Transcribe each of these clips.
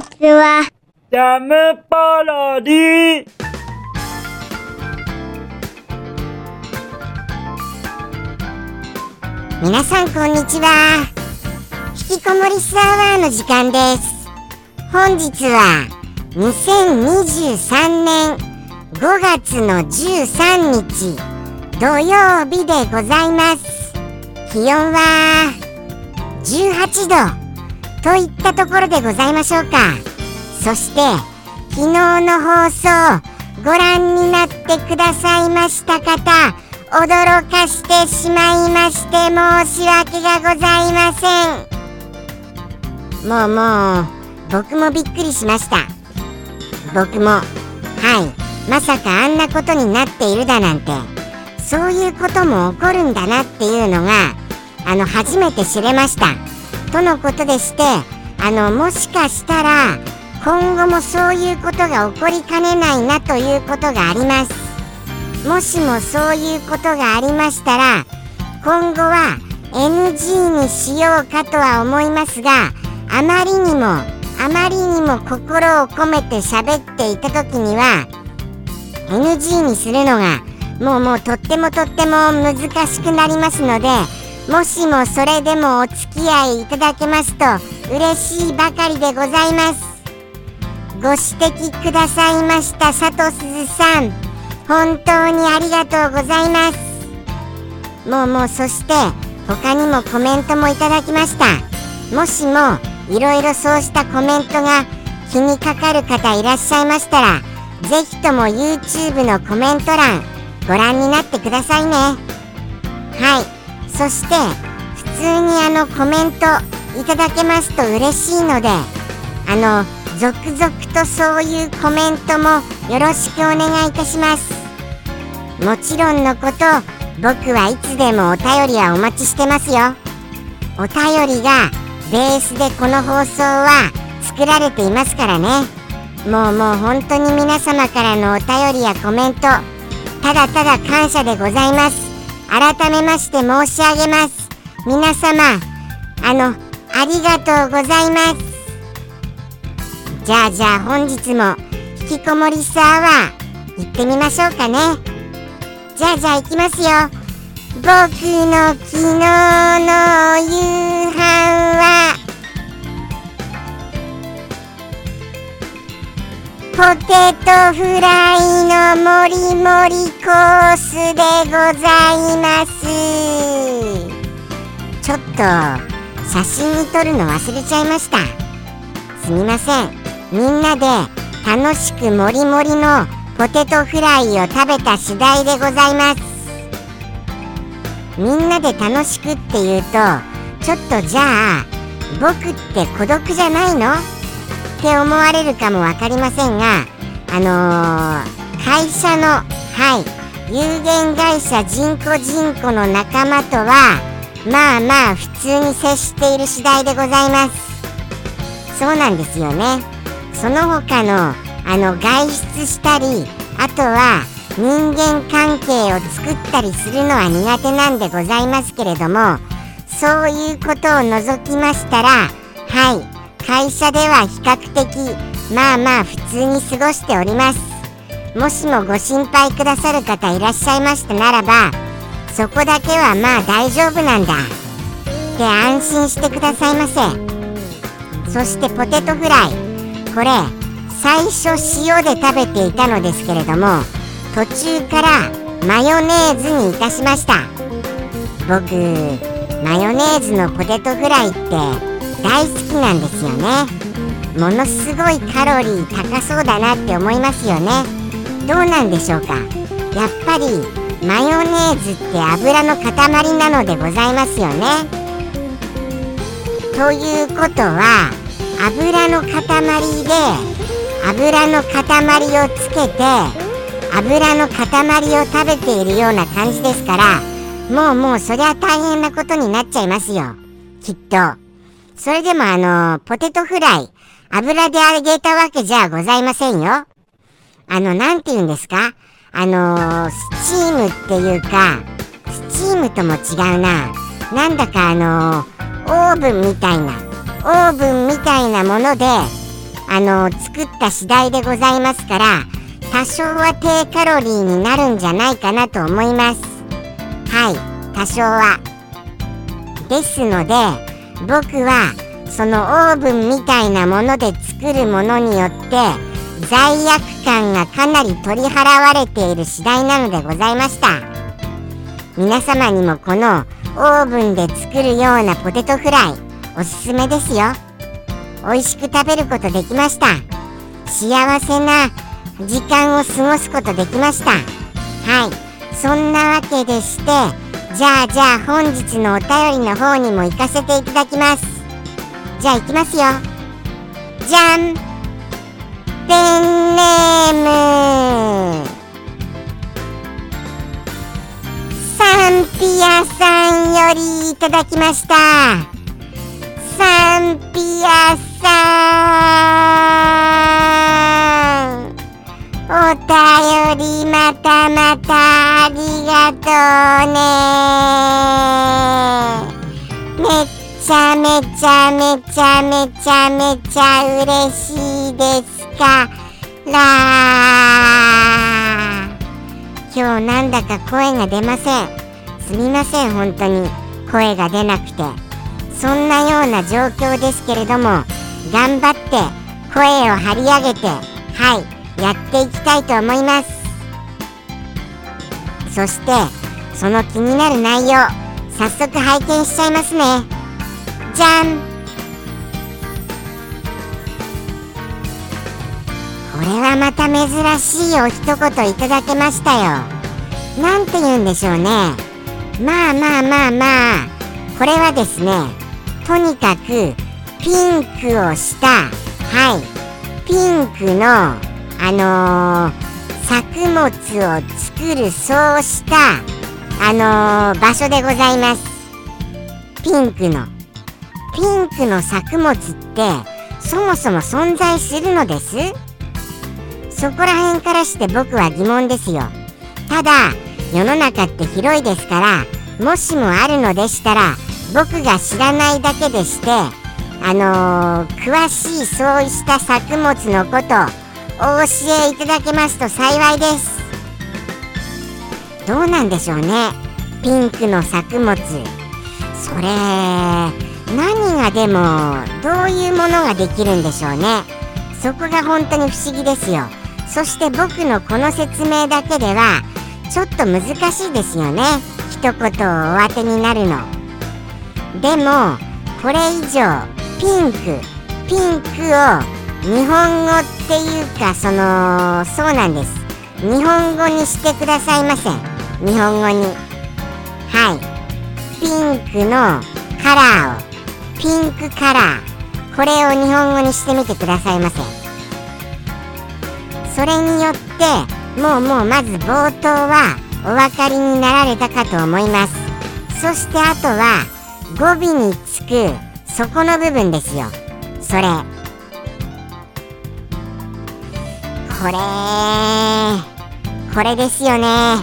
ちは。ジャムパロディ。皆さんこんにちは。引きこもりスアワーの時間です。本日は2023年5月の13日土曜日でございます。気温は18度といったところでございましょうか。そして昨日の放送ご覧になってくださいました方驚かしてしまいまして申し訳がございません。もうもう僕もびっくりしました。僕もはいまさかあんなことになっているだなんてそういうことも起こるんだなっていうのがあの初めて知れました。とのことでしてあのもしかしたら今後もそういうことが起こりかねないなということがあります。もしもそういうことがありましたら今後は NG にしようかとは思いますがあまりにもあまりにも心を込めて喋っていた時には NG にするのがもうもうとってもとっても難しくなりますのでもしもそれでもお付き合いいただけますと嬉しいばかりでございます。ご指摘くださいました佐藤鈴さん。本当にありがとうございます。もうもうそして他にもコメントもいただきました。もしもいろいろそうしたコメントが気にかかる方いらっしゃいましたらぜひとも YouTube のコメント欄ご覧になってくださいね。はい。そして普通にあのコメントいただけますと嬉しいのであの続々とそういうコメントもよろしくお願いいたします。もちろんのこと僕はいつでもお便りはお待ちしてますよ。お便りがベースでこの放送は作られていますからね。もうもう本当に皆様からのお便りやコメントただただ感謝でございます。改めまして申し上げます。皆様あのありがとうございます。じゃあじゃあ本日も引きこもりサーワー行ってみましょうかね。じゃあじゃあ行きますよ。僕の昨日の夕飯はポテトフライのもりもりコースでございます。ちょっと写真に撮るの忘れちゃいました。すみません。みんなで楽しくもりもりのポテトフライを食べた次第でございます。みんなで楽しくっていうとちょっとじゃあ僕って孤独じゃないの？って思われるかも分かりませんがあのー、会社のはい有限会社人工人口の仲間とはまあまあ普通に接している次第でございます。そうなんですよね。その他のあの外出したりあとは人間関係を作ったりするのは苦手なんでございますけれどもそういうことを除きましたらはい会社では比較的まあまあ普通に過ごしております。もしもご心配くださる方いらっしゃいましたならばそこだけはまあ大丈夫なんだ。って安心してくださいませ。そしてポテトフライ。これ最初塩で食べていたのですけれども途中からマヨネーズにいたしました。僕マヨネーズのポテトフライって大好きなんですよね。ものすごいカロリー高そうだなって思いますよね。どうなんでしょうか。やっぱりマヨネーズって油の塊なのでございますよね。ということは油の塊で油の塊をつけて油の塊を食べているような感じですからもうもうそりゃ大変なことになっちゃいますよ。きっと。それでもあのポテトフライ油で揚げたわけじゃございませんよ。あの何て言うんですか？あのスチームっていうかスチームとも違うな。なんだかあのオーブンみたいなオーブンみたいなものであの作った次第でございますから多少は低カロリーになるんじゃないかなと思います。はい多少は。ですので僕はそのオーブンみたいなもので作るものによって罪悪感がかなり取り払われている次第なのでございました。皆様にもこのオーブンで作るようなポテトフライおすすめですよ。美味しく食べることできました。幸せな時間を過ごすことできました。はい。そんなわけでしてじゃあじゃあ本日のお便りの方にも行かせていただきます。じゃあ行きますよ。じゃん。ペンネーム。サンピアさんよりいただきました。サンピアさん。便りまたまたありがとうね。めっちゃめちゃめちゃめちゃめちゃ嬉しいですか？ら今日なんだか声が出ません。すみません本当に。声が出なくて。そんなような状況ですけれども頑張って声を張り上げてはい。やっていきたいと思います。そしてその気になる内容早速拝見しちゃいますね。じゃん。これはまた珍しいお一言いただけましたよ。なんて言うんでしょうね。まあまあまあまあこれはですねとにかくピンクをしたはいピンクのあのー、作物を作るそうしたあのー、場所でございます。ピンクの。ピンクの作物ってそもそも存在するのです？そこら辺からして僕は疑問ですよ。ただ世の中って広いですからもしもあるのでしたら僕が知らないだけでしてあのー、詳しいそうした作物のことお教えいただけますと幸いです。どうなんでしょうね。ピンクの作物。それ何がでもどういうものができるんでしょうね。そこが本当に不思議ですよ。そして僕のこの説明だけではちょっと難しいですよね。一言お当てになるの。でもこれ以上ピンクピンクを日本語っていうかそのそうなんです。日本語にしてくださいませ日本語に。はい。ピンクのカラーを。ピンクカラー。これを日本語にしてみてくださいませそれによってもうもうまず冒頭はお分かりになられたかと思います。そしてあとは語尾につくそこの部分ですよ。それ。これ。これですよね。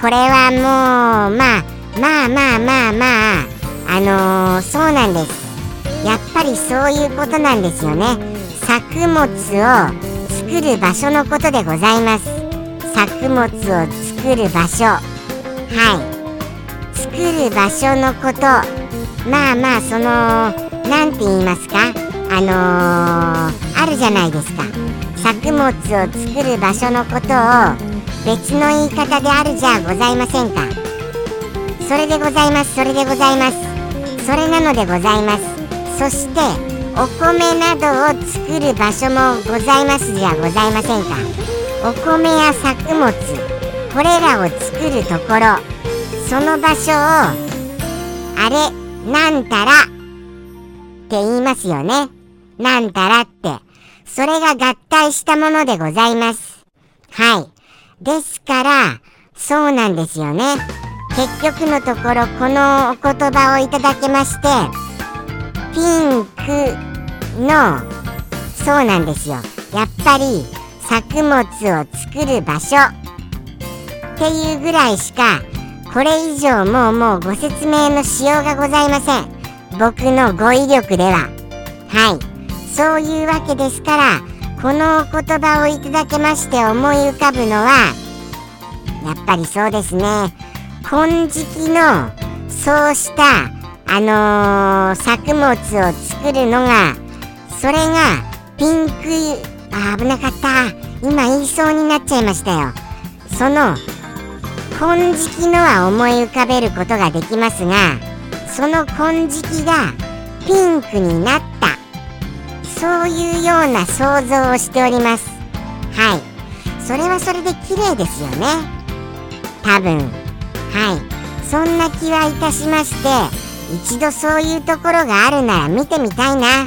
これはもうまあまあまあまあまああのー、そうなんです。やっぱりそういうことなんですよね。作物を作る場所のことでございます。作物を作る場所。はい。作る場所のこと。まあまあその何て言いますか？あのー、あるじゃないですか。作物を作る場所のことを別の言い方であるじゃございませんか。それでございますそれでございます。それなのでございます。そしてお米などを作る場所もございますじゃございませんか。お米や作物これらを作るところその場所をあれなんたらって言いますよね。なんたらって。それが合体したものでございます。はい。ですからそうなんですよね。結局のところこのお言葉をいただけましてピンクのそうなんですよ。やっぱり作物を作る場所。っていうぐらいしかこれ以上もうもうご説明のしようがございません。僕の語彙力では。はい。そういうわけですからこのお言葉をいただけまして思い浮かぶのはやっぱりそうですね。金色のそうしたあのー、作物を作るのがそれがピンクあ危なかった。今言いそうになっちゃいましたよ。その金色のは思い浮かべることができますがその金色がピンクになった。そういうような想像をしております。はい。それはそれで綺麗ですよね。多分。はい。そんな気はいたしまして一度そういうところがあるなら見てみたいな。っ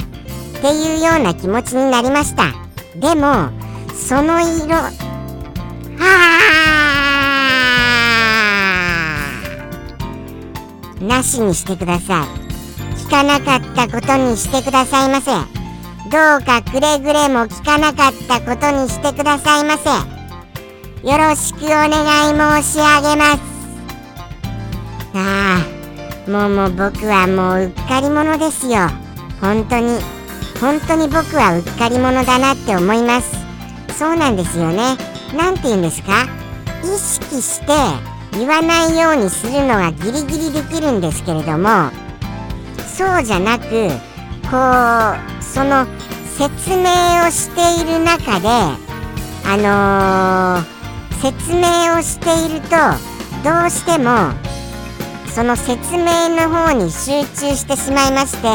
ていうような気持ちになりました。でもその色はあなしにしてください。聞かなかったことにしてくださいませ。どうかくれぐれも聞かなかったことにしてくださいませ。よろしくお願い申し上げます。ああもうもう僕はもううっかり者ですよ。本当に本当に僕はうっかり者だなって思います。そうなんですよね。何て言うんですか？意識して言わないようにするのがギリギリできるんですけれども。そうじゃなくこうその説明をしている中であのー、説明をしているとどうしてもその説明の方に集中してしまいまして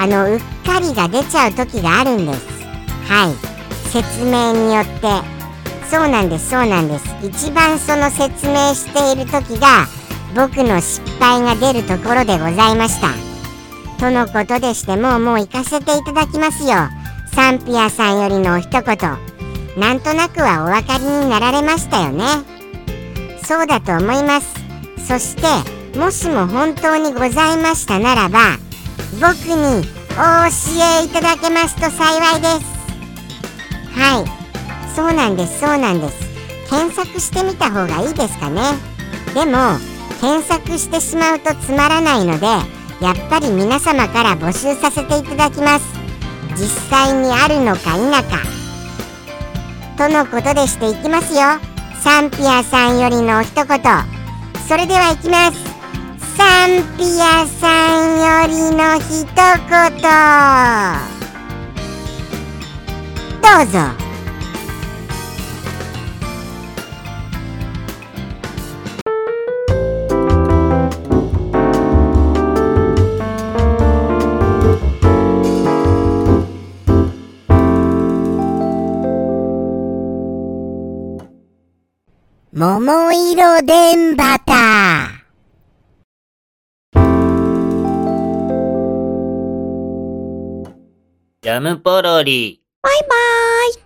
あのうっかりが出ちゃう時があるんです。はい。説明によって。そうなんですそうなんです。一番その説明している時が僕の失敗が出るところでございました。とのことでしてもうもう行かせていただきますよ。サンピアさんよりのお一言。なんとなくはお分かりになられましたよね。そうだと思います。そしてもしも本当にございましたならば僕にお教えいただけますと幸いです。はい。そうなんですそうなんです。検索してみた方がいいですかね。でも検索してしまうとつまらないのでやっぱり皆様から募集させていただきます。実際にあるのか否か。とのことでしていきますよ。サンピアさんよりの一言。それではいきます。サンピアさんよりの一言。どうぞ。桃色電バタージャムポロリ。バイバーイ。